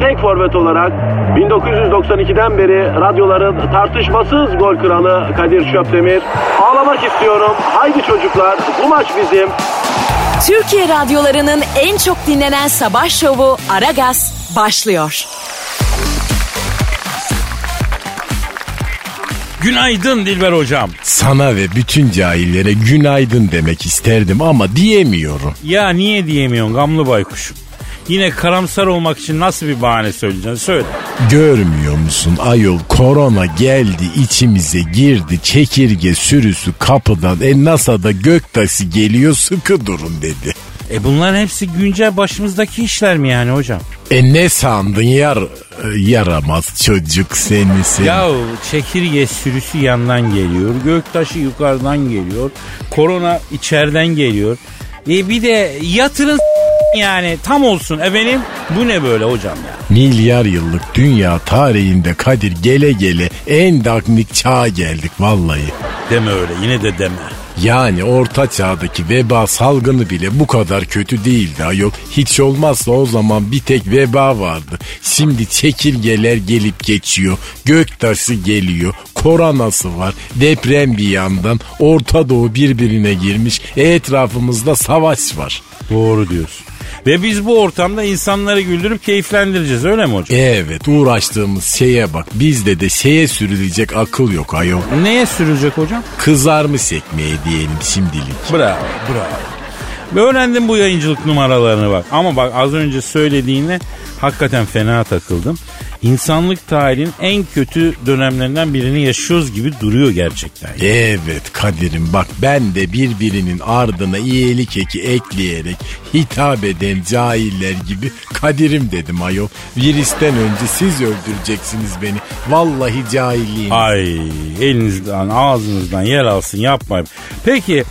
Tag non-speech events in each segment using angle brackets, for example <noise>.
tek forvet olarak 1992'den beri radyoların tartışmasız gol kralı Kadir Şöpdemir. Ağlamak istiyorum. Haydi çocuklar bu maç bizim. Türkiye radyolarının en çok dinlenen sabah şovu Aragaz başlıyor. Günaydın Dilber hocam. Sana ve bütün cahillere günaydın demek isterdim ama diyemiyorum. Ya niye diyemiyorsun gamlı baykuşum? Yine karamsar olmak için nasıl bir bahane söyleyeceksin söyle. Görmüyor musun ayol korona geldi içimize girdi çekirge sürüsü kapıdan e NASA'da göktaşı geliyor sıkı durun dedi. E bunların hepsi güncel başımızdaki işler mi yani hocam? E ne sandın yar e, yaramaz çocuk seni seni. Ya çekirge sürüsü yandan geliyor, göktaşı yukarıdan geliyor, korona içeriden geliyor. E bir de yatırın yani tam olsun efendim. Bu ne böyle hocam ya? Milyar yıllık dünya tarihinde Kadir gele gele en daknik çağa geldik vallahi. Deme öyle yine de deme. Yani orta çağdaki veba salgını bile bu kadar kötü değildi ayol. Hiç olmazsa o zaman bir tek veba vardı. Şimdi çekirgeler gelip geçiyor. Göktaşı geliyor. Koronası var. Deprem bir yandan. Orta Doğu birbirine girmiş. Etrafımızda savaş var. Doğru diyorsun. Ve biz bu ortamda insanları güldürüp keyiflendireceğiz öyle mi hocam? Evet uğraştığımız şeye bak. Bizde de şeye sürülecek akıl yok ayol. Neye sürülecek hocam? Kızarmış ekmeğe diyelim şimdilik. Bravo, bravo. Ve öğrendim bu yayıncılık numaralarını bak. Ama bak az önce söylediğine hakikaten fena takıldım. İnsanlık tarihinin en kötü dönemlerinden birini yaşıyoruz gibi duruyor gerçekten. Evet Kadir'im bak ben de birbirinin ardına iyilik eki ekleyerek hitap eden cahiller gibi Kadir'im dedim ayol. Virüsten önce siz öldüreceksiniz beni. Vallahi cahilliğim. Ay elinizden ağzınızdan yer alsın yapmayın. Peki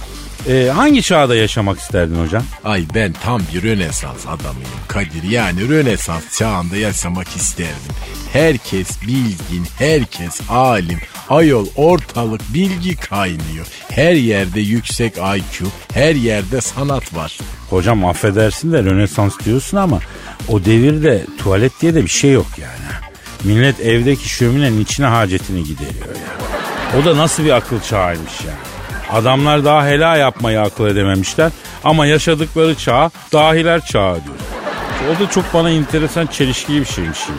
e, hangi çağda yaşamak isterdin hocam? Ay ben tam bir Rönesans adamıyım Kadir. Yani Rönesans çağında yaşamak isterdim. Herkes bilgin, herkes alim. Ayol ortalık bilgi kaynıyor. Her yerde yüksek IQ, her yerde sanat var. Hocam affedersin de Rönesans diyorsun ama o devirde tuvalet diye de bir şey yok yani. Millet evdeki şöminenin içine hacetini gideriyor yani. O da nasıl bir akıl çağıymış yani. Adamlar daha helal yapmayı akıl edememişler ama yaşadıkları çağ dahiler çağı diyor. O da çok bana enteresan çelişkili bir şeymiş gibi.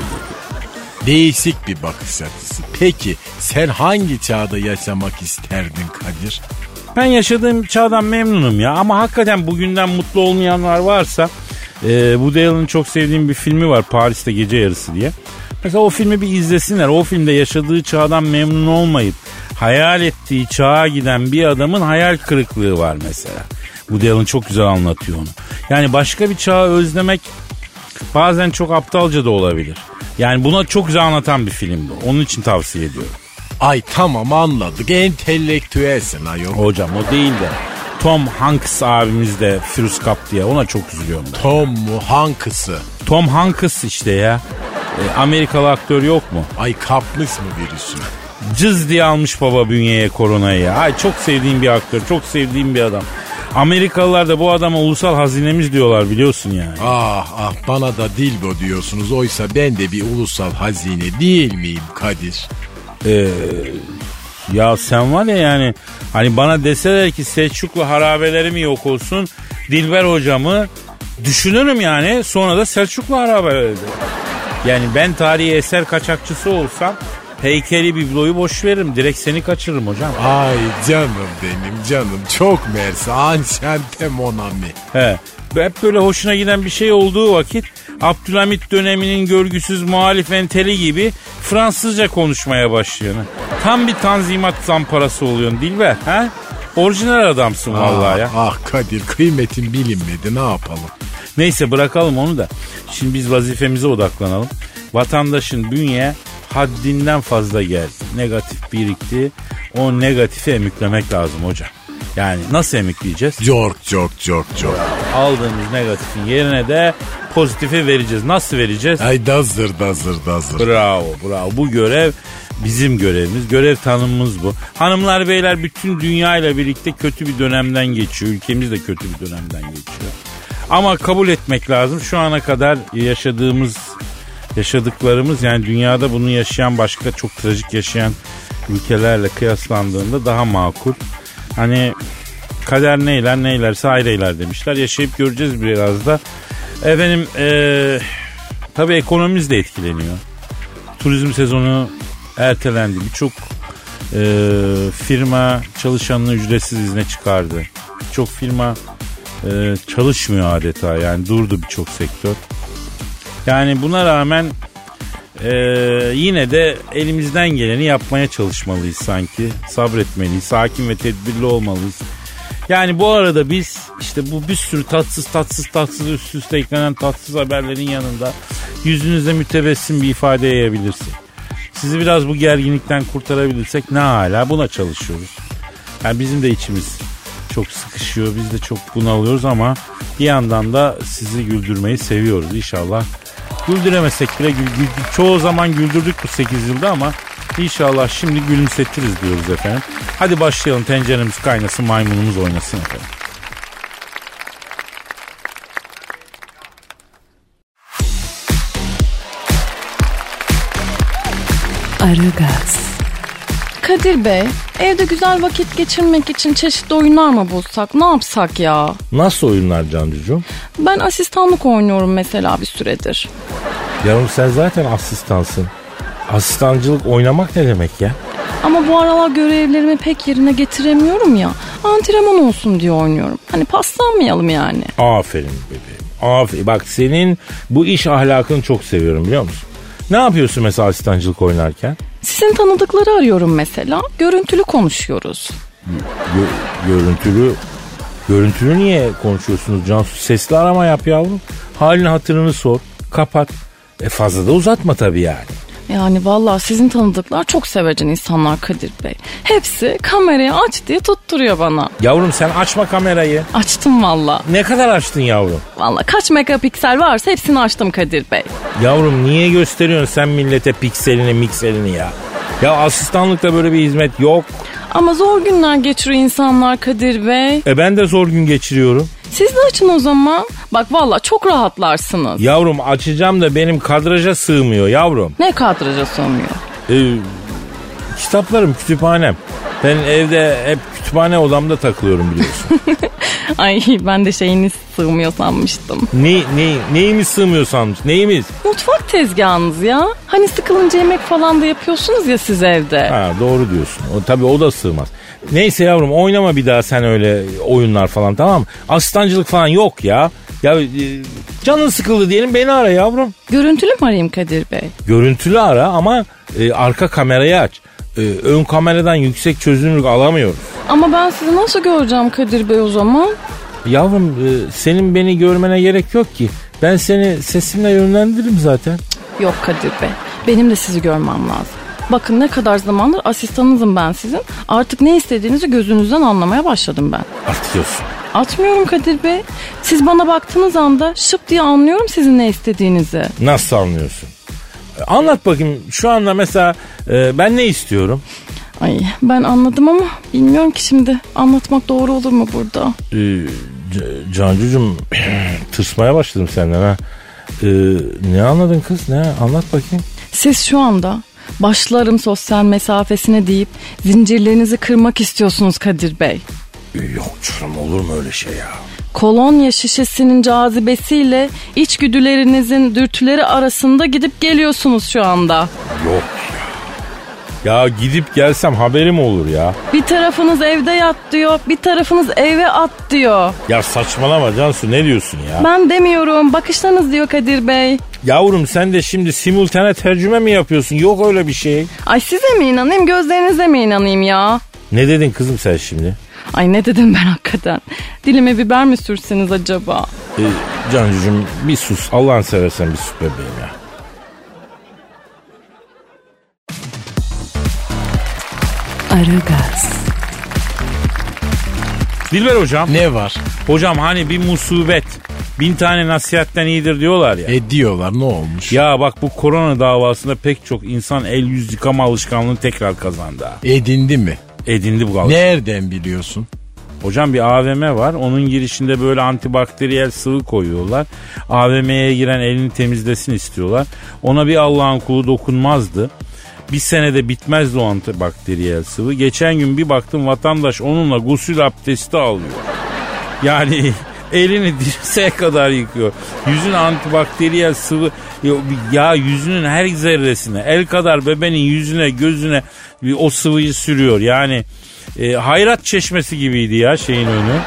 Değişik bir bakış açısı. Peki sen hangi çağda yaşamak isterdin Kadir? Ben yaşadığım çağdan memnunum ya ama hakikaten bugünden mutlu olmayanlar varsa e, Woody Allen'ın çok sevdiğim bir filmi var Paris'te Gece Yarısı diye. Mesela o filmi bir izlesinler. O filmde yaşadığı çağdan memnun olmayıp hayal ettiği çağa giden bir adamın hayal kırıklığı var mesela. Woody Allen çok güzel anlatıyor onu. Yani başka bir çağı özlemek bazen çok aptalca da olabilir. Yani buna çok güzel anlatan bir film bu. Onun için tavsiye ediyorum. Ay tamam anladık. Entelektüelsin ayol. Hocam o değil de Tom Hanks abimiz de Firuz Kap diye ona çok üzülüyorum ben. Tom mu Hankıs'ı? Tom Hanks işte ya. E, Amerikalı aktör yok mu? Ay kapmış mı virüsü? Cız diye almış baba bünyeye koronayı. Ay çok sevdiğim bir aktör, çok sevdiğim bir adam. Amerikalılar da bu adama ulusal hazinemiz diyorlar biliyorsun yani. Ah ah bana da Dilbo diyorsunuz. Oysa ben de bir ulusal hazine değil miyim Kadir? Ee, ya sen var ya yani hani bana deseler ki Selçuklu harabeleri mi yok olsun Dilber hocamı düşünürüm yani sonra da Selçuklu harabeleri. Yani ben tarihi eser kaçakçısı olsam heykeli bibloyu boş veririm. Direkt seni kaçırırım hocam. Ay canım benim canım çok mersi. Anşente monami. He. Hep böyle hoşuna giden bir şey olduğu vakit Abdülhamit döneminin görgüsüz muhalif enteli gibi Fransızca konuşmaya başlıyorsun. Tam bir tanzimat zamparası oluyorsun Dilber. Ha? Orijinal adamsın vallahi ya. Ah Kadir kıymetin bilinmedi ne yapalım. Neyse bırakalım onu da. Şimdi biz vazifemize odaklanalım. Vatandaşın bünye haddinden fazla geldi. Negatif birikti. O negatifi emüklemek lazım hocam. Yani nasıl emekleyeceğiz? Çok çok çok çok. Aldığımız negatifin yerine de pozitifi vereceğiz. Nasıl vereceğiz? Ay dazır dazır dazır. Bravo bravo. Bu görev bizim görevimiz. Görev tanımımız bu. Hanımlar beyler bütün dünya ile birlikte kötü bir dönemden geçiyor. Ülkemiz de kötü bir dönemden geçiyor. Ama kabul etmek lazım. Şu ana kadar yaşadığımız yaşadıklarımız yani dünyada bunu yaşayan başka çok trajik yaşayan ülkelerle kıyaslandığında daha makul. Hani kader neyler neylerse ayrıylar demişler. Yaşayıp göreceğiz biraz da. Efendim ee, tabii ekonomimiz de etkileniyor. Turizm sezonu ertelendi. Birçok e, firma çalışanını ücretsiz izne çıkardı. Birçok firma e, çalışmıyor adeta yani durdu birçok sektör. Yani buna rağmen e, yine de elimizden geleni yapmaya çalışmalıyız sanki. Sabretmeliyiz, sakin ve tedbirli olmalıyız. Yani bu arada biz işte bu bir sürü tatsız tatsız tatsız üst üste eklenen tatsız haberlerin yanında yüzünüzde mütebessim bir ifade yayabilirsek. Sizi biraz bu gerginlikten kurtarabilirsek ne hala buna çalışıyoruz. Yani bizim de içimiz çok sıkışıyor biz de çok bunalıyoruz ama bir yandan da sizi güldürmeyi seviyoruz inşallah. Güldüremesek bile çoğu zaman güldürdük bu 8 yılda ama inşallah şimdi gülümsetiriz diyoruz efendim. Hadi başlayalım tenceremiz kaynasın maymunumuz oynasın efendim. Aragaz. Kadir Bey, evde güzel vakit geçirmek için çeşitli oyunlar mı bulsak? Ne yapsak ya? Nasıl oyunlar Cancucuğum? Ben asistanlık oynuyorum mesela bir süredir. Yavrum sen zaten asistansın. Asistancılık oynamak ne demek ya? Ama bu aralar görevlerimi pek yerine getiremiyorum ya. Antrenman olsun diye oynuyorum. Hani paslanmayalım yani. Aferin bebeğim. Aferin. Bak senin bu iş ahlakını çok seviyorum biliyor musun? Ne yapıyorsun mesela asistancılık oynarken? Sizin tanıdıkları arıyorum mesela. Görüntülü konuşuyoruz. Gö- görüntülü Görüntülü niye konuşuyorsunuz Cansu? Sesli arama yap yavrum. Halini hatırını sor. Kapat. E fazla da uzatma tabii yani. Yani vallahi sizin tanıdıklar çok sevecen insanlar Kadir Bey. Hepsi kamerayı aç diye tutturuyor bana. Yavrum sen açma kamerayı. Açtım valla. Ne kadar açtın yavrum? Valla kaç megapiksel varsa hepsini açtım Kadir Bey. Yavrum niye gösteriyorsun sen millete pikselini mikselini ya? Ya asistanlıkta böyle bir hizmet yok. Ama zor günler geçiriyor insanlar Kadir Bey. E ben de zor gün geçiriyorum. Siz de açın o zaman. Bak valla çok rahatlarsınız. Yavrum açacağım da benim kadraja sığmıyor yavrum. Ne kadraja sığmıyor? E, kitaplarım kütüphanem. Ben evde hep kütüphane odamda takılıyorum biliyorsun. <laughs> Ay ben de şeyiniz sığmıyor sanmıştım. ne, ne, neyimiz sığmıyor sanmış? Neyimiz? Mutfak tezgahınız ya. Hani sıkılınca yemek falan da yapıyorsunuz ya siz evde. Ha doğru diyorsun. O, tabii o da sığmaz. Neyse yavrum oynama bir daha sen öyle oyunlar falan tamam mı? Asistancılık falan yok ya. Ya e, canın sıkıldı diyelim beni ara yavrum. Görüntülü mü arayayım Kadir Bey? Görüntülü ara ama e, arka kamerayı aç. E, ön kameradan yüksek çözünürlük alamıyoruz. Ama ben sizi nasıl göreceğim Kadir Bey o zaman? Yavrum e, senin beni görmene gerek yok ki. Ben seni sesimle yönlendiririm zaten. Yok Kadir Bey. Benim de sizi görmem lazım. Bakın ne kadar zamandır asistanınızım ben sizin. Artık ne istediğinizi gözünüzden anlamaya başladım ben. Atıyorsun. Atmıyorum Kadir Bey. Siz bana baktığınız anda şıp diye anlıyorum sizin ne istediğinizi. Nasıl anlıyorsun? E, Anlat bakayım şu anda mesela e, ben ne istiyorum? Ay ben anladım ama bilmiyorum ki şimdi anlatmak doğru olur mu burada? Ee, C- Cancucuğum <clears throat> tırsmaya başladım senden ha. Ee, ne anladın kız ne anlat bakayım. Siz şu anda başlarım sosyal mesafesine deyip zincirlerinizi kırmak istiyorsunuz Kadir Bey. Yok canım olur mu öyle şey ya? Kolonya şişesinin cazibesiyle içgüdülerinizin dürtüleri arasında gidip geliyorsunuz şu anda. Yok Ya gidip gelsem haberim olur ya. Bir tarafınız evde yat diyor, bir tarafınız eve at diyor. Ya saçmalama Cansu ne diyorsun ya? Ben demiyorum, bakışlarınız diyor Kadir Bey. Yavrum sen de şimdi simultane tercüme mi yapıyorsun? Yok öyle bir şey. Ay size mi inanayım, gözlerinize mi inanayım ya? Ne dedin kızım sen şimdi? Ay ne dedim ben hakikaten. Dilime biber mi sürseniz acaba? Ee, Cancucuğum bir sus. Allah'ını seversen bir sus bebeğim ya. Aragaz, Dilber hocam. Ne var? Hocam hani bir musibet bin tane nasihatten iyidir diyorlar ya. E diyorlar ne olmuş? Ya bak bu korona davasında pek çok insan el yüz yıkama alışkanlığını tekrar kazandı. ha. Edindi mi? Edindi bu alışkanlık. Nereden biliyorsun? Hocam bir AVM var. Onun girişinde böyle antibakteriyel sıvı koyuyorlar. AVM'ye giren elini temizlesin istiyorlar. Ona bir Allah'ın kulu dokunmazdı. Bir senede bitmezdi o antibakteriyel sıvı. Geçen gün bir baktım vatandaş onunla gusül abdesti alıyor. Yani elini dirseğe kadar yıkıyor. Yüzün antibakteriyel sıvı ya yüzünün her zerresine el kadar bebenin yüzüne gözüne o sıvıyı sürüyor. Yani e, hayrat çeşmesi gibiydi ya şeyin önü.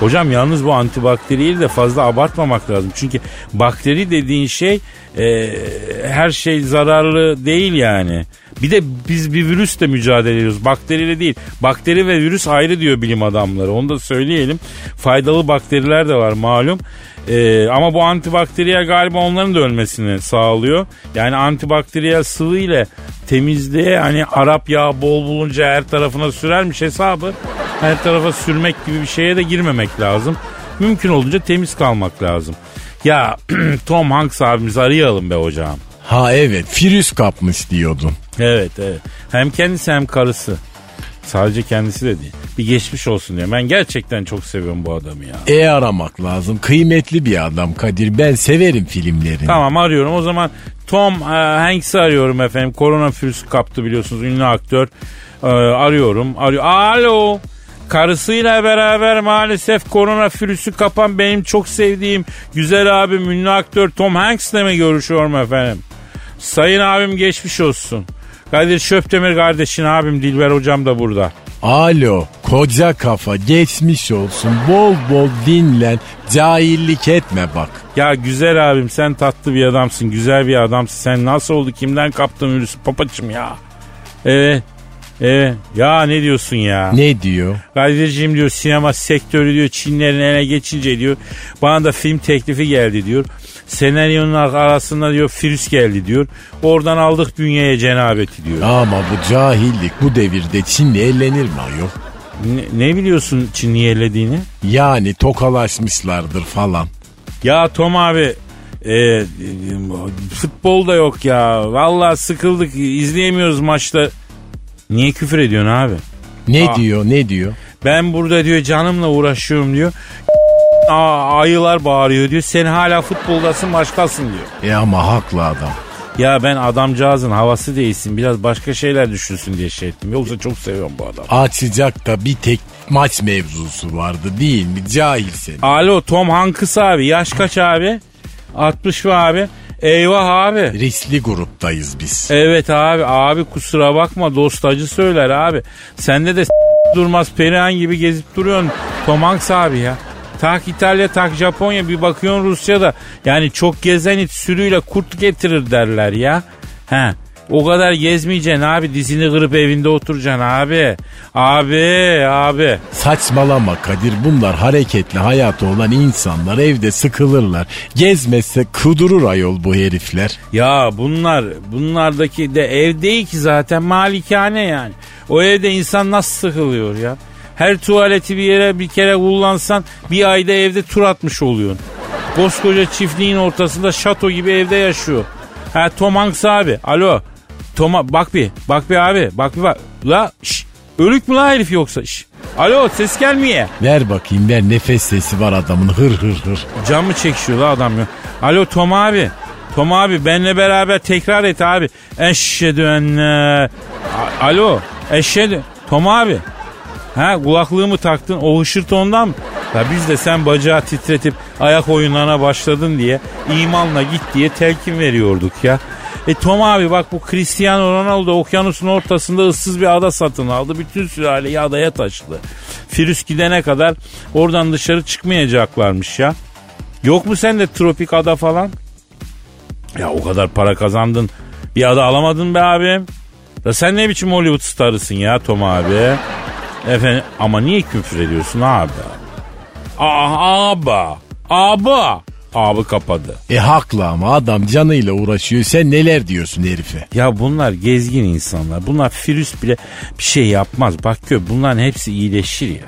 Hocam yalnız bu antibakteriyi de fazla abartmamak lazım. Çünkü bakteri dediğin şey e, her şey zararlı değil yani. Bir de biz bir virüsle mücadele ediyoruz. Bakteriyle değil. Bakteri ve virüs ayrı diyor bilim adamları. Onu da söyleyelim. Faydalı bakteriler de var malum. Ee, ama bu antibakteriyel galiba onların da ölmesini sağlıyor. Yani antibakteriyel sıvı ile temizliğe hani Arap yağı bol bulunca her tarafına sürermiş hesabı. Her tarafa sürmek gibi bir şeye de girmemek lazım. Mümkün olunca temiz kalmak lazım. Ya <clears throat> Tom Hanks abimizi arayalım be hocam. Ha evet virüs kapmış diyordun. Evet evet. Hem kendisi hem karısı. Sadece kendisi de değil. Bir geçmiş olsun diyor. Ben gerçekten çok seviyorum bu adamı ya. E aramak lazım. Kıymetli bir adam Kadir. Ben severim filmlerini. Tamam arıyorum. O zaman Tom e, Hanks'i arıyorum efendim. Koronavirüs kaptı biliyorsunuz. Ünlü aktör. E, arıyorum. Arıyor. Alo. Karısıyla beraber maalesef koronavirüsü kapan benim çok sevdiğim güzel abim ünlü aktör Tom Hanks'le mi görüşüyorum efendim? Sayın abim geçmiş olsun. Kadir Şöptemir kardeşin abim Dilber hocam da burada. Alo koca kafa geçmiş olsun bol bol dinlen cahillik etme bak. Ya güzel abim sen tatlı bir adamsın güzel bir adamsın. Sen nasıl oldu kimden kaptın virüsü papaçım ya. Evet Evet. Ya ne diyorsun ya? Ne diyor? Kadir'cim diyor sinema sektörü diyor Çinlerin eline geçince diyor bana da film teklifi geldi diyor. Senaryonun arasında diyor virüs geldi diyor. Oradan aldık bünyeye cenabeti diyor. Ama bu cahillik bu devirde Çinli ellenir mi ayol? Ne, ne biliyorsun Çinli ellediğini? Yani tokalaşmışlardır falan. Ya Tom abi e, futbol da yok ya. Vallahi sıkıldık izleyemiyoruz maçta. Niye küfür ediyorsun abi? Ne Aa. diyor ne diyor? Ben burada diyor canımla uğraşıyorum diyor. Aa, ayılar bağırıyor diyor. Sen hala futboldasın başkasın diyor. E ama haklı adam. Ya ben adamcağızın havası değilsin biraz başka şeyler düşünsün diye şey ettim. Yoksa çok seviyorum bu adamı. Açacak da bir tek maç mevzusu vardı değil mi? Cahil seni. Alo Tom Hanks abi yaş kaç abi? 60 mı abi? Eyvah abi. Riskli gruptayız biz. Evet abi abi kusura bakma dost acı söyler abi. Sende de durmaz Perihan gibi gezip duruyorsun Tom Hanks abi ya. Tak İtalya tak Japonya bir bakıyorsun Rusya'da. Yani çok gezen it sürüyle kurt getirir derler ya. He. O kadar gezmeyeceksin abi dizini kırıp evinde oturacaksın abi. Abi abi. Saçmalama Kadir bunlar hareketli hayatı olan insanlar evde sıkılırlar. Gezmezse kudurur ayol bu herifler. Ya bunlar bunlardaki de ev değil ki zaten malikane yani. O evde insan nasıl sıkılıyor ya? Her tuvaleti bir yere bir kere kullansan bir ayda evde tur atmış oluyorsun. Koskoca çiftliğin ortasında şato gibi evde yaşıyor. Ha Tom Hanks abi. Alo. Toma bak bir. Bak bir abi. Bak bir bak. La şş, ölük mü la herif yoksa? Şş. Alo ses gelmiyor. Ver bakayım ver nefes sesi var adamın hır hır hır. Cam mı çekişiyor la adam ya? Alo Tom abi. Tom abi benle beraber tekrar et abi. Eşhedü enne. Alo eşhedü. Tom abi. Ha kulaklığımı taktın o hışırtı ondan mı? La biz de sen bacağı titretip ayak oyunlarına başladın diye imanla git diye telkin veriyorduk ya. E Tom abi bak bu Cristiano Ronaldo okyanusun ortasında ıssız bir ada satın aldı. Bütün sülaleyi adaya taşıdı. Firüs gidene kadar oradan dışarı çıkmayacaklarmış ya. Yok mu sende tropik ada falan? Ya o kadar para kazandın. Bir ada alamadın be abim. Ya sen ne biçim Hollywood starısın ya Tom abi? Efendim ama niye küfür ediyorsun abi? Aa abi. Abi. Abi kapadı. E haklı ama adam canıyla uğraşıyor. Sen neler diyorsun herife? Ya bunlar gezgin insanlar. Bunlar virüs bile bir şey yapmaz. Bak gör bunların hepsi iyileşir ya.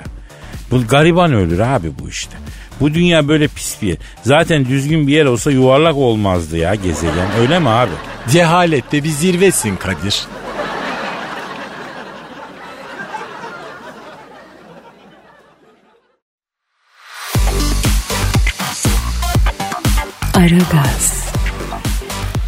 Bu gariban ölür abi bu işte. Bu dünya böyle pis bir yer. Zaten düzgün bir yer olsa yuvarlak olmazdı ya gezegen. Öyle mi abi? Cehalette bir zirvesin Kadir.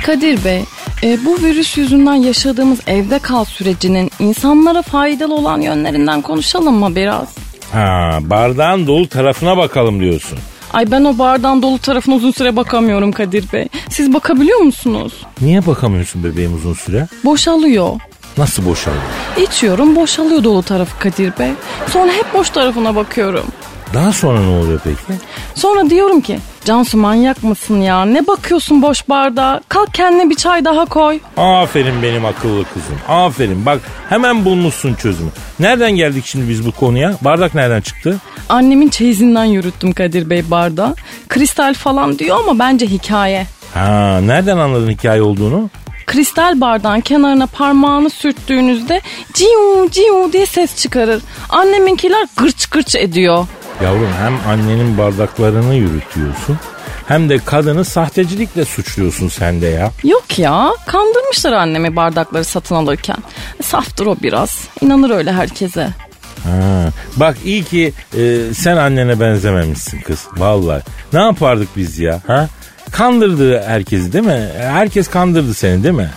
Kadir Bey, e, bu virüs yüzünden yaşadığımız evde kal sürecinin insanlara faydalı olan yönlerinden konuşalım mı biraz? Ha, bardağın dolu tarafına bakalım diyorsun. Ay ben o bardağın dolu tarafına uzun süre bakamıyorum Kadir Bey. Siz bakabiliyor musunuz? Niye bakamıyorsun bebeğim uzun süre? Boşalıyor. Nasıl boşalıyor? İçiyorum boşalıyor dolu tarafı Kadir Bey. Sonra hep boş tarafına bakıyorum. Daha sonra ne oluyor peki? Sonra diyorum ki Cansu manyak mısın ya? Ne bakıyorsun boş bardağa? Kalk kendine bir çay daha koy. Aferin benim akıllı kızım. Aferin bak hemen bulmuşsun çözümü. Nereden geldik şimdi biz bu konuya? Bardak nereden çıktı? Annemin çeyizinden yürüttüm Kadir Bey bardağı. Kristal falan diyor ama bence hikaye. Ha nereden anladın hikaye olduğunu? Kristal bardağın kenarına parmağını sürttüğünüzde ciu ciu diye ses çıkarır. Anneminkiler gırç gırç ediyor. Yavrum hem annenin bardaklarını yürütüyorsun hem de kadını sahtecilikle suçluyorsun sen de ya. Yok ya kandırmışlar annemi bardakları satın alırken. Saftır o biraz. İnanır öyle herkese. Ha, bak iyi ki e, sen annene benzememişsin kız. Vallahi. Ne yapardık biz ya? Ha? Kandırdı herkesi değil mi? Herkes kandırdı seni değil mi?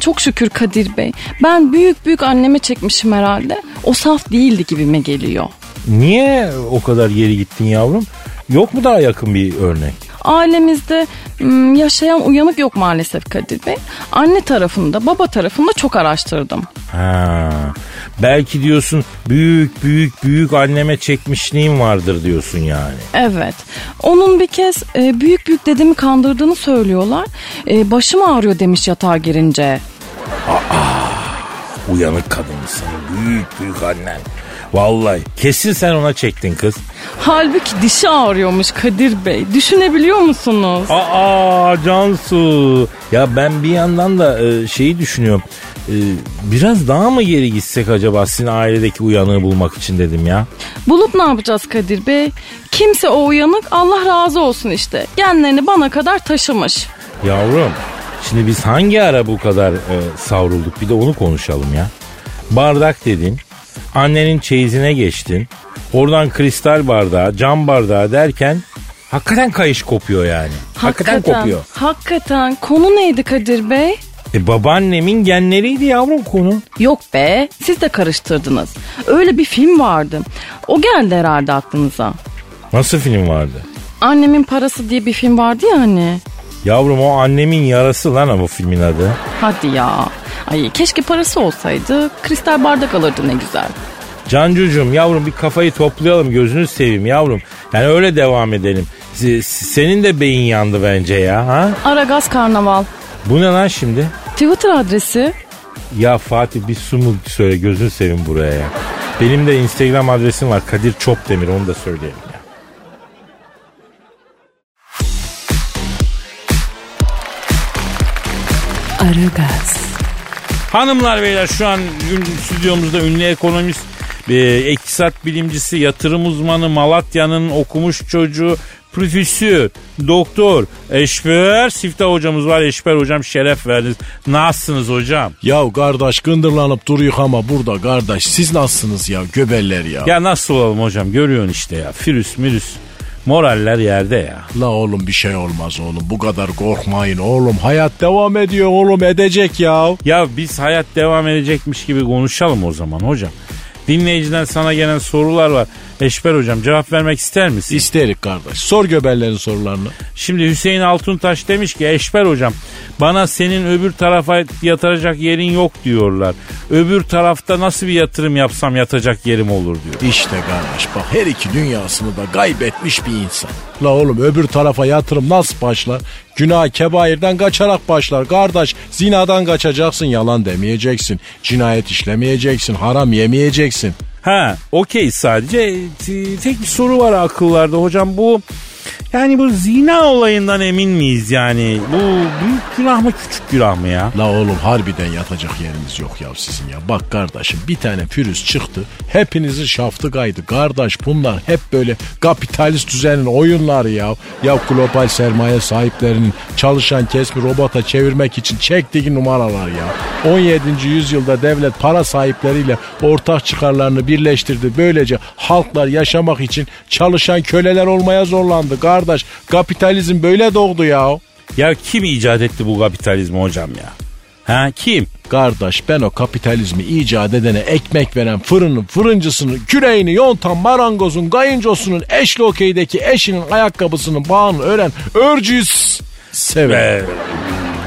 Çok şükür Kadir Bey. Ben büyük büyük anneme çekmişim herhalde. O saf değildi gibime geliyor. Niye o kadar geri gittin yavrum? Yok mu daha yakın bir örnek? Ailemizde yaşayan uyanık yok maalesef Kadir Bey. Anne tarafında, baba tarafında çok araştırdım. Ha, belki diyorsun büyük büyük büyük anneme çekmişliğim vardır diyorsun yani. Evet. Onun bir kez e, büyük büyük dedemi kandırdığını söylüyorlar. E, başım ağrıyor demiş yatağa girince. Uyanık kadınsın. Büyük büyük annen. Vallahi kesin sen ona çektin kız. Halbuki dişi ağrıyormuş Kadir Bey. Düşünebiliyor musunuz? Aa Cansu. Ya ben bir yandan da e, şeyi düşünüyorum. E, biraz daha mı geri gitsek acaba sizin ailedeki uyanığı bulmak için dedim ya. Bulup ne yapacağız Kadir Bey? Kimse o uyanık Allah razı olsun işte. Genlerini bana kadar taşımış. Yavrum şimdi biz hangi ara bu kadar e, savrulduk bir de onu konuşalım ya. Bardak dedin. Annenin çeyizine geçtin. Oradan kristal bardağı, cam bardağı derken hakikaten kayış kopuyor yani. Hakikaten, kopuyor. Hakikaten. Konu neydi Kadir Bey? E babaannemin genleriydi yavrum konu. Yok be siz de karıştırdınız. Öyle bir film vardı. O geldi herhalde aklınıza. Nasıl film vardı? Annemin parası diye bir film vardı ya hani. Yavrum o annemin yarası lan o filmin adı. Hadi ya. Ay keşke parası olsaydı. Kristal bardak alırdı ne güzel. Cancucuğum yavrum bir kafayı toplayalım gözünü seveyim yavrum. Yani öyle devam edelim. S- Senin de beyin yandı bence ya ha? Aragaz Karnaval. Bu ne lan şimdi? Twitter adresi Ya Fatih bir su mu söyle gözünü seveyim buraya ya. Benim de Instagram adresim var Kadir Çopdemir onu da söyleyelim Aragaz, Hanımlar beyler şu an stüdyomuzda ünlü ekonomist, e, iktisat bilimcisi, yatırım uzmanı, Malatya'nın okumuş çocuğu, profesör, doktor, Eşber Siftah hocamız var. Eşber hocam şeref verdiniz. Nasılsınız hocam? Ya kardeş gındırlanıp duruyor ama burada kardeş siz nasılsınız ya göbeller ya. Ya nasıl olalım hocam görüyorsun işte ya. Firüs mirüs moraller yerde ya. La oğlum bir şey olmaz oğlum bu kadar korkmayın oğlum hayat devam ediyor oğlum edecek ya. Ya biz hayat devam edecekmiş gibi konuşalım o zaman hocam. Dinleyiciden sana gelen sorular var. Eşber hocam cevap vermek ister misin? İsterik kardeş. Sor göberlerin sorularını. Şimdi Hüseyin Altuntaş demiş ki Eşber hocam bana senin öbür tarafa yatıracak yerin yok diyorlar. Öbür tarafta nasıl bir yatırım yapsam yatacak yerim olur diyor. İşte kardeş bak her iki dünyasını da kaybetmiş bir insan. La oğlum öbür tarafa yatırım nasıl başlar? Günah kebairden kaçarak başlar. Kardeş zinadan kaçacaksın yalan demeyeceksin. Cinayet işlemeyeceksin. Haram yemeyeceksin. Ha okey sadece t- tek bir soru var akıllarda. Hocam bu yani bu zina olayından emin miyiz yani? Bu büyük günah mı küçük günah mı ya? La oğlum harbiden yatacak yeriniz yok ya sizin ya. Bak kardeşim bir tane pürüz çıktı. Hepinizin şaftı kaydı. Kardeş bunlar hep böyle kapitalist düzenin oyunları ya. Ya global sermaye sahiplerinin çalışan kesmi robota çevirmek için çektiği numaralar ya. 17. yüzyılda devlet para sahipleriyle ortak çıkarlarını birleştirdi. Böylece halklar yaşamak için çalışan köleler olmaya zorlandı. Kardeş kapitalizm böyle doğdu ya. Ya kim icat etti bu kapitalizmi hocam ya? Ha kim? Kardeş ben o kapitalizmi icat edene ekmek veren fırının fırıncısını, küreğini yontan marangozun, kayıncosunun, eşli okeydeki eşinin ayakkabısının bağını ören örcüyü s- sever. Ve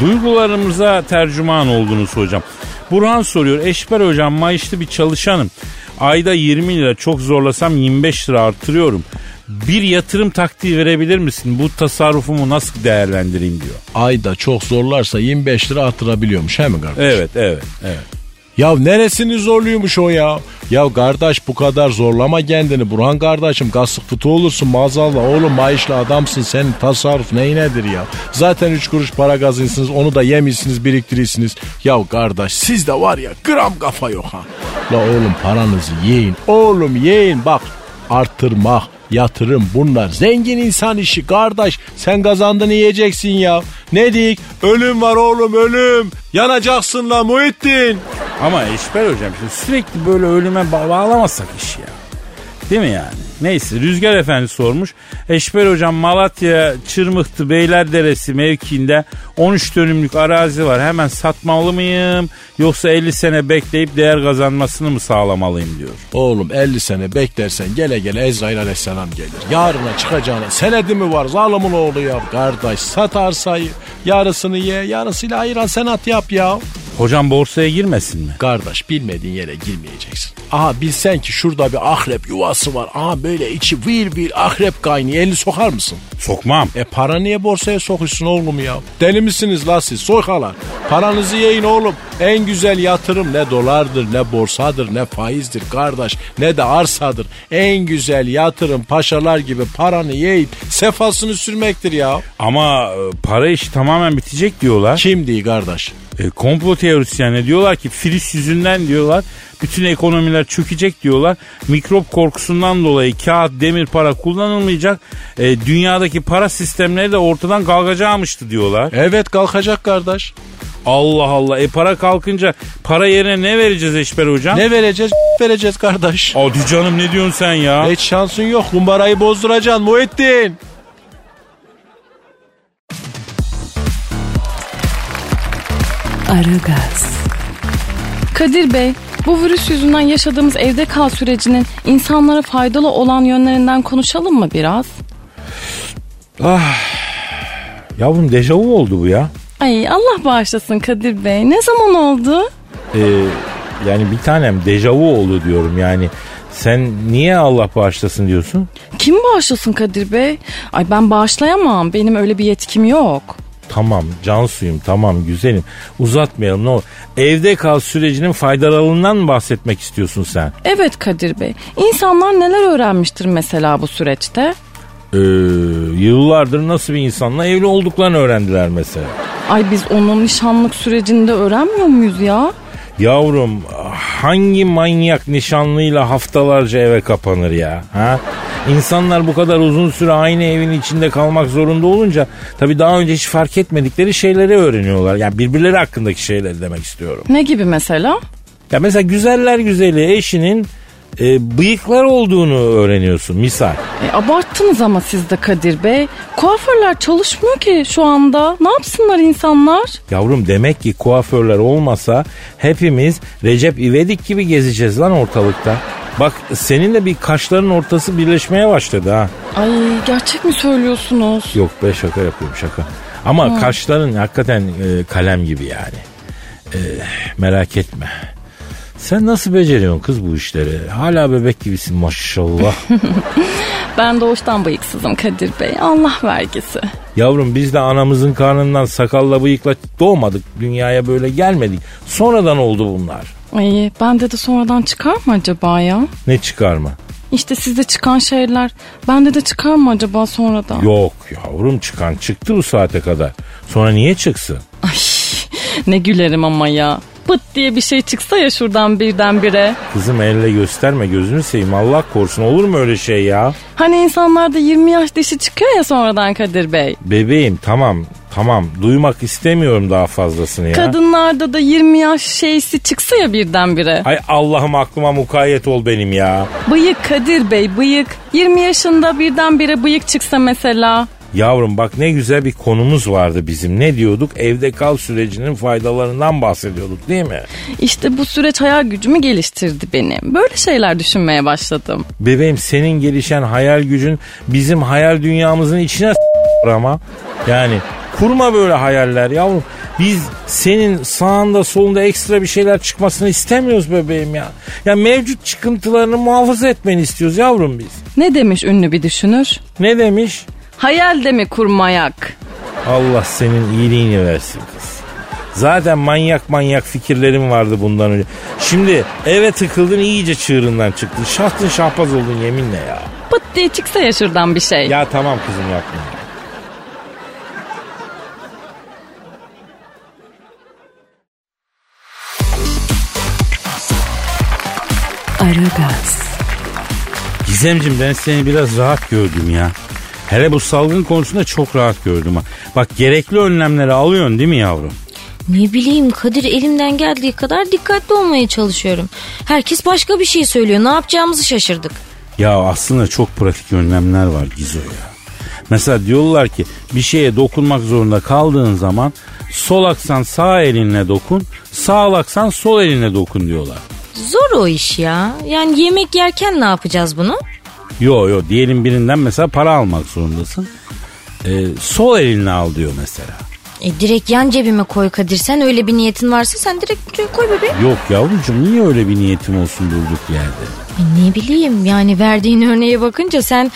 duygularımıza tercüman oldunuz hocam. Burhan soruyor. Eşber hocam maaşlı bir çalışanım. Ayda 20 lira çok zorlasam 25 lira artırıyorum. Bir yatırım taktiği verebilir misin? Bu tasarrufumu nasıl değerlendireyim diyor. Ayda çok zorlarsa 25 lira artırabiliyormuş he mi kardeş? Evet evet evet. Ya neresini zorluyormuş o ya? Ya kardeş bu kadar zorlama kendini Burhan kardeşim gaslık fıtı olursun maazallah oğlum maaşlı adamsın senin tasarruf neyinedir ya? Zaten 3 kuruş para kazıyorsunuz onu da yemişsiniz biriktirirsiniz. Ya kardeş sizde var ya gram kafa yok ha. La oğlum paranızı yiyin oğlum yiyin bak artırmak yatırım bunlar. Zengin insan işi kardeş. Sen kazandın yiyeceksin ya. Ne dik? Ölüm var oğlum ölüm. Yanacaksın la Muhittin. Ama Eşber hocam şimdi sürekli böyle ölüme ba- bağlamasak iş ya. Değil mi yani? Neyse Rüzgar Efendi sormuş. Eşber hocam Malatya Çırmıhtı Beylerderesi mevkiinde 13 dönümlük arazi var. Hemen satmalı mıyım? Yoksa 50 sene bekleyip değer kazanmasını mı sağlamalıyım diyor. Oğlum 50 sene beklersen gele gele Ezrail aleyhisselam gelir. Yarına çıkacağına senedi mi var zalimin oğlu ya. Kardeş sat arsayı yarısını ye yarısıyla ayıran senat yap ya. Hocam borsaya girmesin mi? Kardeş bilmediğin yere girmeyeceksin. Aha bilsen ki şurada bir akrep yuvası var. Aha böyle içi vir vir akrep kaynıyor. Elini sokar mısın? Sokmam. E para niye borsaya sokuyorsun oğlum ya? Deli misiniz la siz soykalar? Paranızı yiyin oğlum. En güzel yatırım ne dolardır ne borsadır ne faizdir kardeş ne de arsadır. En güzel yatırım paşalar gibi paranı yiyip sefasını sürmektir ya. Ama e, para işi tamamen bitecek diyorlar. Kim değil kardeş? E, komplo teorisyenleri diyorlar ki virüs yüzünden diyorlar bütün ekonomiler çökecek diyorlar. Mikrop korkusundan dolayı kağıt, demir para kullanılmayacak. E, dünyadaki para sistemleri de ortadan kalkacakmıştı diyorlar. Evet kalkacak kardeş. Allah Allah. E para kalkınca para yerine ne vereceğiz Eşber hocam? Ne vereceğiz? <laughs> vereceğiz kardeş. Hadi canım ne diyorsun sen ya? Hiç şansın yok. Kumbarayı bozduracaksın Muhittin. Aragaz, Kadir Bey, bu virüs yüzünden yaşadığımız evde kal sürecinin insanlara faydalı olan yönlerinden konuşalım mı biraz? Yavrum dejavu oldu bu ya. Ay Allah bağışlasın Kadir Bey. Ne zaman oldu? Ee, yani bir tanem dejavu oldu diyorum yani. Sen niye Allah bağışlasın diyorsun? Kim bağışlasın Kadir Bey? Ay ben bağışlayamam. Benim öyle bir yetkim yok. Tamam can suyum tamam güzelim. Uzatmayalım ne olur. Evde kal sürecinin faydalarından mı bahsetmek istiyorsun sen? Evet Kadir Bey. İnsanlar neler öğrenmiştir mesela bu süreçte? Ee, yıllardır nasıl bir insanla evli olduklarını öğrendiler mesela. Ay biz onun nişanlık sürecinde öğrenmiyor muyuz ya? Yavrum hangi manyak nişanlıyla haftalarca eve kapanır ya? Ha? İnsanlar bu kadar uzun süre aynı evin içinde kalmak zorunda olunca tabii daha önce hiç fark etmedikleri şeyleri öğreniyorlar. Yani birbirleri hakkındaki şeyleri demek istiyorum. Ne gibi mesela? Ya mesela güzeller güzeli eşinin e, bıyıklar olduğunu öğreniyorsun misal. E, abarttınız ama siz de Kadir Bey. Kuaförler çalışmıyor ki şu anda. Ne yapsınlar insanlar? Yavrum demek ki kuaförler olmasa hepimiz Recep İvedik gibi gezeceğiz lan ortalıkta. Bak senin de bir kaşların ortası birleşmeye başladı ha. Ay gerçek mi söylüyorsunuz? Yok be şaka yapıyorum şaka. Ama kaşların hakikaten e, kalem gibi yani. E, merak etme. Sen nasıl beceriyorsun kız bu işleri? Hala bebek gibisin maşallah. <laughs> Ben doğuştan bıyıksızım Kadir Bey. Allah vergisi. Yavrum biz de anamızın karnından sakalla bıyıkla doğmadık. Dünyaya böyle gelmedik. Sonradan oldu bunlar. Ay bende de sonradan çıkar mı acaba ya? Ne çıkarma? İşte sizde çıkan şeyler bende de çıkar mı acaba sonradan? Yok yavrum çıkan çıktı bu saate kadar. Sonra niye çıksın? Ay ne gülerim ama ya. Pıt diye bir şey çıksa ya şuradan birdenbire. Kızım elle gösterme gözünü seveyim Allah korusun olur mu öyle şey ya? Hani insanlarda 20 yaş dişi çıkıyor ya sonradan Kadir Bey. Bebeğim tamam tamam duymak istemiyorum daha fazlasını ya. Kadınlarda da 20 yaş şeysi çıksa ya birdenbire. Ay Allah'ım aklıma mukayyet ol benim ya. Bıyık Kadir Bey bıyık. 20 yaşında birdenbire bıyık çıksa mesela. Yavrum bak ne güzel bir konumuz vardı bizim. Ne diyorduk? Evde kal sürecinin faydalarından bahsediyorduk değil mi? İşte bu süreç hayal gücümü geliştirdi benim. Böyle şeyler düşünmeye başladım. Bebeğim senin gelişen hayal gücün bizim hayal dünyamızın içine ama. Yani kurma böyle hayaller yavrum. Biz senin sağında solunda ekstra bir şeyler çıkmasını istemiyoruz bebeğim ya. Ya mevcut çıkıntılarını muhafaza etmeni istiyoruz yavrum biz. Ne demiş ünlü bir düşünür? Ne demiş? Hayal de mi kurmayak? Allah senin iyiliğini versin kız. Zaten manyak manyak fikirlerim vardı bundan önce. Şimdi eve tıkıldın iyice çığırından çıktın. Şahtın şahbaz oldun yeminle ya. Pıt diye çıksa ya şuradan bir şey. Ya tamam kızım yapma. Aragaz, Gizemciğim ben seni biraz rahat gördüm ya. Hele bu salgın konusunda çok rahat gördüm ha. Bak gerekli önlemleri alıyorsun değil mi yavrum? Ne bileyim Kadir elimden geldiği kadar dikkatli olmaya çalışıyorum. Herkes başka bir şey söylüyor. Ne yapacağımızı şaşırdık. Ya aslında çok pratik önlemler var Gizo ya. Mesela diyorlar ki bir şeye dokunmak zorunda kaldığın zaman sol aksan sağ elinle dokun, sağ aksan sol elinle dokun diyorlar. Zor o iş ya. Yani yemek yerken ne yapacağız bunu? Yo yo diyelim birinden mesela para almak zorundasın. Ee, sol elinle al diyor mesela. E direkt yan cebime koy Kadir. Sen öyle bir niyetin varsa sen direkt buraya koy bebeğim. Yok yavrucuğum niye öyle bir niyetim olsun durduk yerde? E ne bileyim yani verdiğin örneğe bakınca sen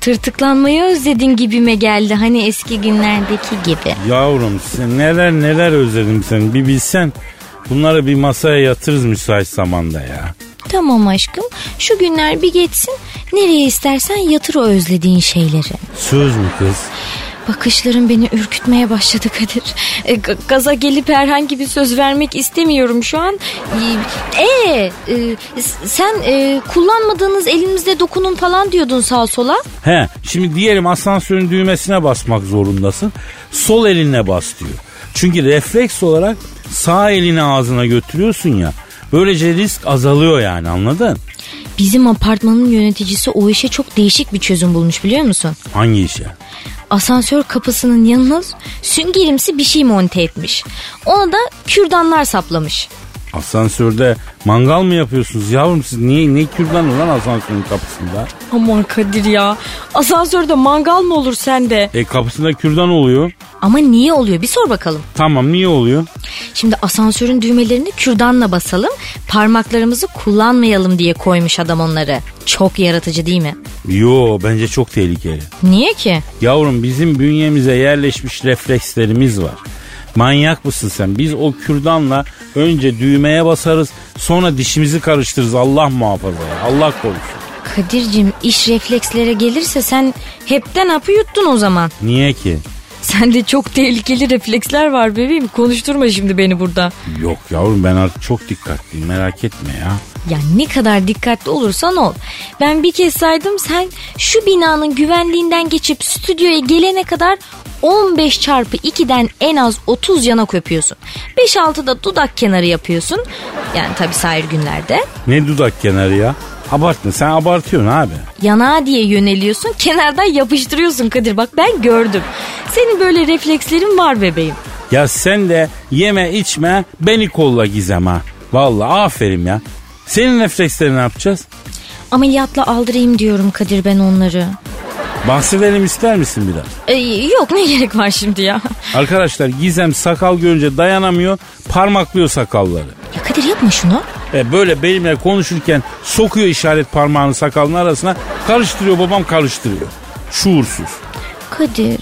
tırtıklanmayı özledin gibime geldi. Hani eski günlerdeki gibi. Yavrum sen neler neler özledim seni bir bilsen. Bunları bir masaya yatırız müsait zamanda ya. Tamam aşkım şu günler bir geçsin. Nereye istersen yatır o özlediğin şeyleri. Söz mü kız? Bakışların beni ürkütmeye başladı Kadir. E, gaza gelip herhangi bir söz vermek istemiyorum şu an. E, e, sen e, kullanmadığınız elinizde dokunun falan diyordun sağ sola. He şimdi diyelim asansörün düğmesine basmak zorundasın. Sol elinle bas diyor. Çünkü refleks olarak sağ elini ağzına götürüyorsun ya. Böylece risk azalıyor yani anladın? Bizim apartmanın yöneticisi o işe çok değişik bir çözüm bulmuş biliyor musun? Hangi işe? Asansör kapısının yanına süngerimsi bir şey monte etmiş. Ona da kürdanlar saplamış. Asansörde mangal mı yapıyorsunuz yavrum siz? Niye ne kürdan olan asansörün kapısında? Aman Kadir ya. Asansörde mangal mı olur sende? E kapısında kürdan oluyor. Ama niye oluyor bir sor bakalım. Tamam niye oluyor? Şimdi asansörün düğmelerini kürdanla basalım. Parmaklarımızı kullanmayalım diye koymuş adam onları. Çok yaratıcı değil mi? Yo bence çok tehlikeli. Niye ki? Yavrum bizim bünyemize yerleşmiş reflekslerimiz var. Manyak mısın sen? Biz o kürdanla önce düğmeye basarız sonra dişimizi karıştırırız Allah muhafaza ya. Allah korusun. Kadir'cim iş reflekslere gelirse sen hepten hapı yuttun o zaman. Niye ki? Sende çok tehlikeli refleksler var bebeğim. Konuşturma şimdi beni burada. Yok yavrum ben artık çok dikkatliyim merak etme ya. Ya ne kadar dikkatli olursan ol. Ben bir kez saydım sen şu binanın güvenliğinden geçip stüdyoya gelene kadar 15 çarpı 2'den en az 30 yanak öpüyorsun. 5-6 da dudak kenarı yapıyorsun. Yani tabii sair günlerde. Ne dudak kenarı ya? Abartma sen abartıyorsun abi. Yanağa diye yöneliyorsun kenardan yapıştırıyorsun Kadir bak ben gördüm. Senin böyle reflekslerin var bebeğim. Ya sen de yeme içme beni kolla gizem ha. Vallahi aferin ya. Senin refleksleri ne yapacağız? ameliyatla aldırayım diyorum Kadir ben onları. Bahsedelim ister misin biraz? Ee, yok ne gerek var şimdi ya? Arkadaşlar Gizem sakal görünce dayanamıyor parmaklıyor sakalları. Ya Kadir yapma şunu. E böyle benimle konuşurken sokuyor işaret parmağını sakalın arasına karıştırıyor babam karıştırıyor. Şuursuz. Kadir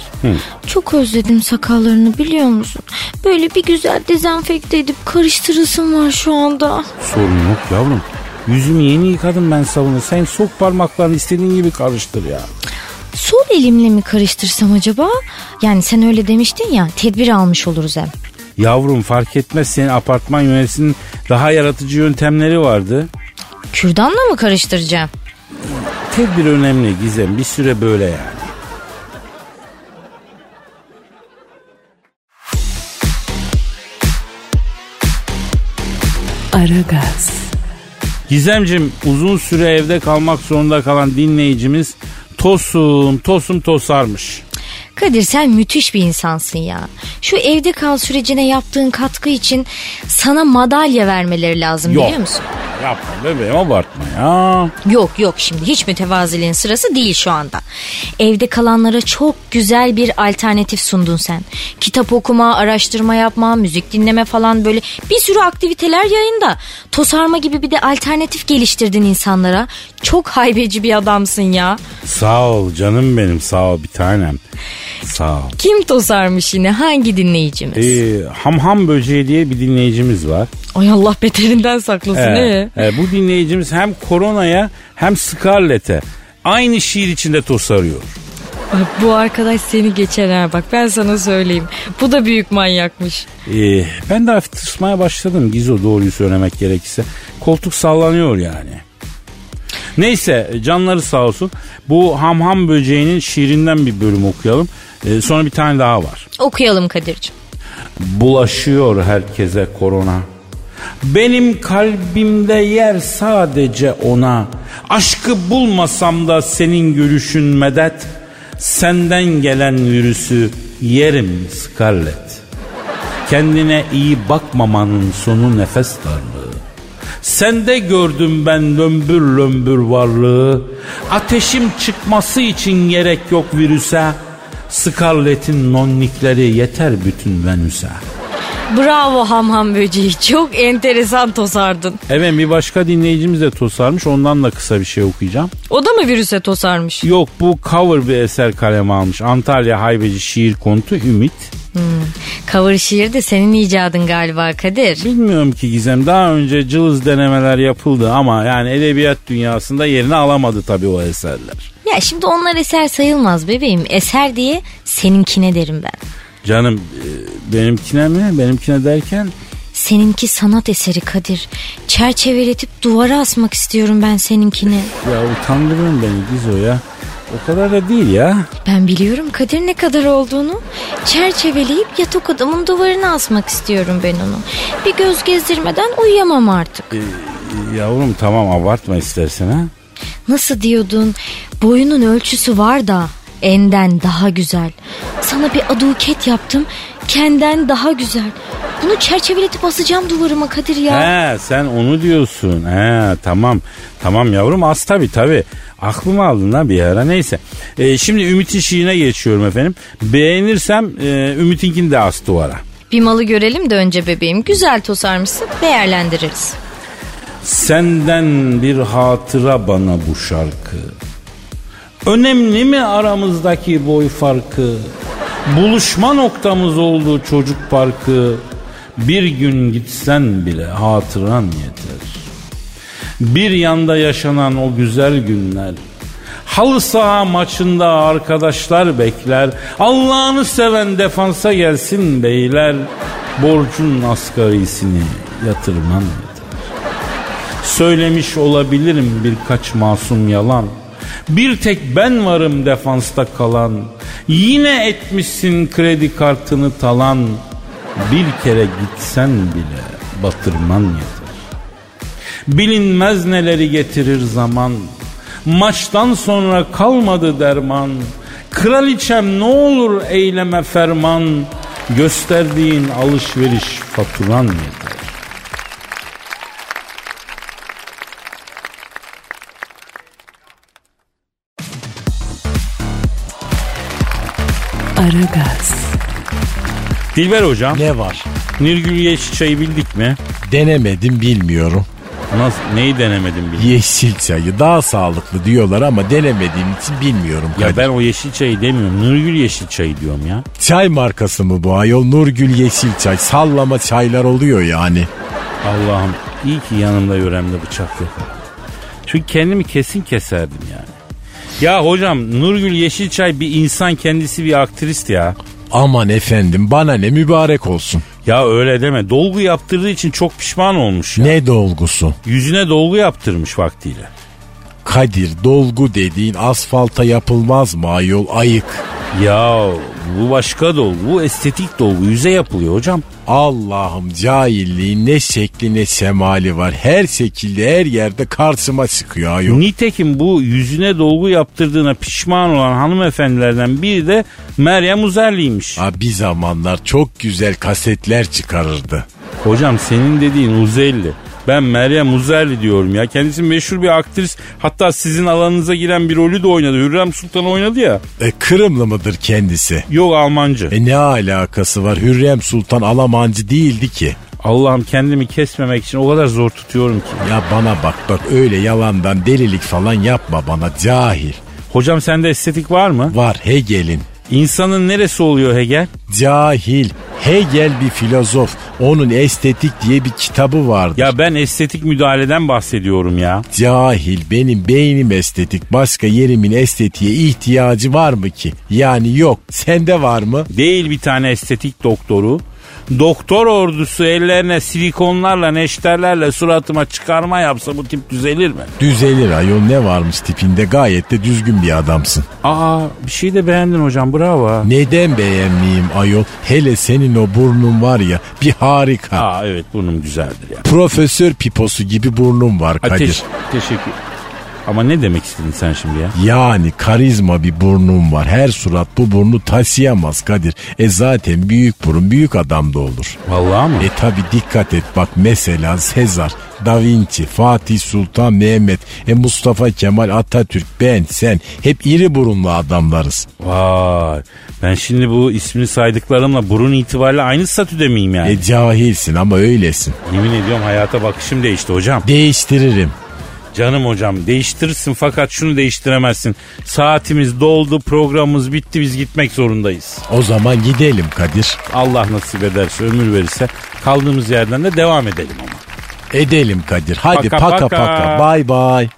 çok özledim sakallarını biliyor musun? Böyle bir güzel dezenfekte edip karıştırısın var şu anda. Sorun yok yavrum. Yüzümü yeni yıkadım ben sabunu. Sen sok parmaklarını istediğin gibi karıştır ya. Sol elimle mi karıştırsam acaba? Yani sen öyle demiştin ya tedbir almış oluruz hem. Yavrum fark etmez senin apartman yöneticisinin daha yaratıcı yöntemleri vardı. Kürdanla mı karıştıracağım? Tedbir önemli Gizem bir süre böyle yani. Aragaz, Gizemcim uzun süre evde kalmak zorunda kalan dinleyicimiz Tosun Tosun Tosarmış. Kadir sen müthiş bir insansın ya. Şu evde kal sürecine yaptığın katkı için sana madalya vermeleri lazım Yok. biliyor musun? Yapma bebeğim abartma ya. Yok yok şimdi hiç mütevaziliğin sırası değil şu anda. Evde kalanlara çok güzel bir alternatif sundun sen. Kitap okuma, araştırma yapma, müzik dinleme falan böyle bir sürü aktiviteler yayında. Tosarma gibi bir de alternatif geliştirdin insanlara. Çok haybeci bir adamsın ya. Sağ ol canım benim sağ ol bir tanem. Sağ ol. Kim tosarmış yine hangi dinleyicimiz? Ee, hamham böceği diye bir dinleyicimiz var. Ay Allah beterinden saklasın Ee, ee? e, bu dinleyicimiz hem koronaya hem Scarlett'e aynı şiir içinde tosarıyor. Bak bu arkadaş seni geçer ha bak ben sana söyleyeyim. Bu da büyük manyakmış. Ee, ben de hafif tırsmaya başladım Gizo doğruyu söylemek gerekirse. Koltuk sallanıyor yani. Neyse canları sağ olsun. Bu hamham böceğinin şiirinden bir bölüm okuyalım. Ee, sonra bir tane daha var. Okuyalım Kadir'cim. Bulaşıyor herkese korona. Benim kalbimde yer sadece ona. Aşkı bulmasam da senin görüşün medet. Senden gelen virüsü yerim Scarlett. Kendine iyi bakmamanın sonu nefes darlığı. Sende gördüm ben lömbür lömbür varlığı. Ateşim çıkması için gerek yok virüse. Scarlett'in nonnikleri yeter bütün Venüs'e. Bravo hamham böceği çok enteresan tosardın. Evet bir başka dinleyicimiz de tosarmış ondan da kısa bir şey okuyacağım. O da mı virüse tosarmış? Yok bu cover bir eser kaleme almış. Antalya Haybeci şiir kontu Ümit. Cover şiir de senin icadın galiba Kadir. Bilmiyorum ki Gizem daha önce cılız denemeler yapıldı ama yani edebiyat dünyasında yerini alamadı tabii o eserler. Ya şimdi onlar eser sayılmaz bebeğim. Eser diye seninkine derim ben. Canım e, benimkine mi? Benimkine derken Seninki sanat eseri Kadir. Çerçeveletip duvara asmak istiyorum ben seninkini. ya utandırıyorsun beni Gizo ya. O kadar da değil ya. Ben biliyorum Kadir ne kadar olduğunu. Çerçeveleyip yatak odamın duvarına asmak istiyorum ben onu. Bir göz gezdirmeden uyuyamam artık. Yavrum tamam abartma istersen ha. Nasıl diyordun? Boyunun ölçüsü var da enden daha güzel. Sana bir aduket yaptım. Kenden daha güzel. Bunu çerçeveletip asacağım duvarıma Kadir ya. He sen onu diyorsun. He tamam. Tamam yavrum az tabi tabi. Aklımı aldın ha bir ara neyse. Ee, şimdi Ümit'in şiirine geçiyorum efendim. Beğenirsem e, Ümit'inkini de as duvara. Bir malı görelim de önce bebeğim. Güzel tosarmışsın değerlendiririz. Senden bir hatıra bana bu şarkı. Önemli mi aramızdaki boy farkı? Buluşma noktamız oldu çocuk parkı. Bir gün gitsen bile hatıran yeter. Bir yanda yaşanan o güzel günler. Halı saha maçında arkadaşlar bekler. Allah'ını seven defansa gelsin beyler. Borcun asgarisini yatırman yeter. Söylemiş olabilirim birkaç masum yalan. Bir tek ben varım defansta kalan. Yine etmişsin kredi kartını talan. Bir kere gitsen bile batırman yeter. Bilinmez neleri getirir zaman. Maçtan sonra kalmadı derman. Kraliçem ne olur eyleme ferman. Gösterdiğin alışveriş faturan yeter. Aragaz. Dilber hocam. Ne var? Nurgül Yeşil çayı bildik mi? Denemedim bilmiyorum. Nasıl, neyi denemedim bilmiyorum. Yeşil çayı daha sağlıklı diyorlar ama denemediğim için bilmiyorum. Ya Kadir. ben o yeşil çayı demiyorum. Nurgül Yeşil çayı diyorum ya. Çay markası mı bu ayol? Nurgül Yeşil Çay. Sallama çaylar oluyor yani. Allah'ım iyi ki yanımda yöremde bıçak yok. Çünkü kendimi kesin keserdim yani. Ya hocam Nurgül Yeşilçay bir insan kendisi bir aktrist ya. Aman efendim bana ne mübarek olsun. Ya öyle deme. Dolgu yaptırdığı için çok pişman olmuş ya. Ne dolgusu? Yüzüne dolgu yaptırmış vaktiyle. Kadir dolgu dediğin asfalta yapılmaz mı ayol ayık. Ya bu başka dolgu. Bu estetik dolgu. Yüze yapılıyor hocam. Allah'ım cahilliğin ne şekli ne şemali var. Her şekilde her yerde karşıma çıkıyor ayol. Nitekim bu yüzüne dolgu yaptırdığına pişman olan hanımefendilerden biri de Meryem Uzerli'ymiş. Ha, bir zamanlar çok güzel kasetler çıkarırdı. Hocam senin dediğin Uzerli. Ben Meryem Uzerli diyorum ya. Kendisi meşhur bir aktris. Hatta sizin alanınıza giren bir rolü de oynadı. Hürrem Sultan oynadı ya. E, Kırımlı mıdır kendisi? Yok Almancı. E ne alakası var? Hürrem Sultan Alamancı değildi ki. Allah'ım kendimi kesmemek için o kadar zor tutuyorum ki. Ya bana bak bak öyle yalandan delilik falan yapma bana cahil. Hocam sende estetik var mı? Var Hegel'in. İnsanın neresi oluyor Hegel? Cahil. Hegel bir filozof. Onun estetik diye bir kitabı vardı. Ya ben estetik müdahaleden bahsediyorum ya. Cahil benim beynim estetik. Başka yerimin estetiğe ihtiyacı var mı ki? Yani yok. Sende var mı? Değil bir tane estetik doktoru. Doktor ordusu ellerine silikonlarla neşterlerle suratıma çıkarma yapsa bu tip düzelir mi? Düzelir ayol ne varmış tipinde gayet de düzgün bir adamsın. Aa bir şey de beğendin hocam bravo. Neden beğenmeyeyim ayol? Hele senin o burnun var ya bir harika. Aa evet burnum güzeldir ya. Profesör piposu gibi burnun var Kadir. Ateş, teşekkür. Ama ne demek istedin sen şimdi ya? Yani karizma bir burnun var. Her surat bu burnu taşıyamaz Kadir. E zaten büyük burun büyük adamda olur. Vallahi mı? E tabi dikkat et bak mesela Sezar, Da Vinci, Fatih Sultan Mehmet, e Mustafa Kemal Atatürk, ben, sen hep iri burunlu adamlarız. Vay. Ben şimdi bu ismini saydıklarımla burun itibariyle aynı statüde miyim yani? E cahilsin ama öylesin. Yemin ediyorum hayata bakışım değişti hocam. Değiştiririm. Canım hocam değiştirirsin fakat şunu değiştiremezsin. Saatimiz doldu programımız bitti biz gitmek zorundayız. O zaman gidelim Kadir. Allah nasip ederse ömür verirse kaldığımız yerden de devam edelim ama. Edelim Kadir. Hadi Paka paka paka. Bay bay.